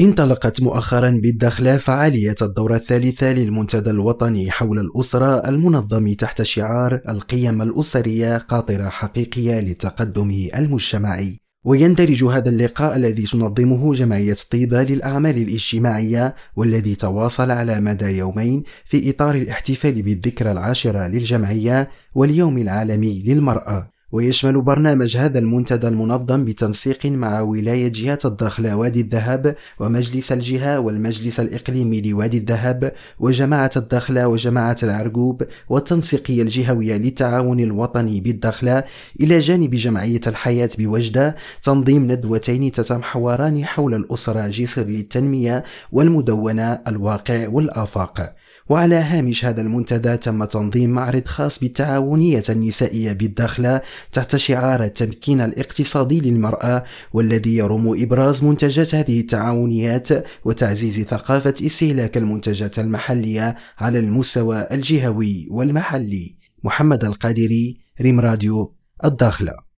انطلقت مؤخرا بالدخلة فعالية الدورة الثالثة للمنتدى الوطني حول الأسرة المنظم تحت شعار القيم الأسرية قاطرة حقيقية للتقدم المجتمعي. ويندرج هذا اللقاء الذي تنظمه جمعية طيبة للأعمال الاجتماعية والذي تواصل على مدى يومين في إطار الاحتفال بالذكرى العاشرة للجمعية واليوم العالمي للمرأة. ويشمل برنامج هذا المنتدى المنظم بتنسيق مع ولاية جهة الدخل وادي الذهب ومجلس الجهة والمجلس الإقليمي لوادي الذهب وجماعة الدخل وجماعة العرقوب والتنسيقية الجهوية للتعاون الوطني بالدخل إلى جانب جمعية الحياة بوجدة. تنظيم ندوتين تتمحوران حول الأسرة جسر للتنمية والمدونة الواقع والآفاق. وعلى هامش هذا المنتدى تم تنظيم معرض خاص بالتعاونية النسائية بالداخلة تحت شعار التمكين الاقتصادي للمرأة والذي يرم إبراز منتجات هذه التعاونيات وتعزيز ثقافة استهلاك المنتجات المحلية على المستوى الجهوي والمحلي. محمد القادري ريم راديو الداخلة.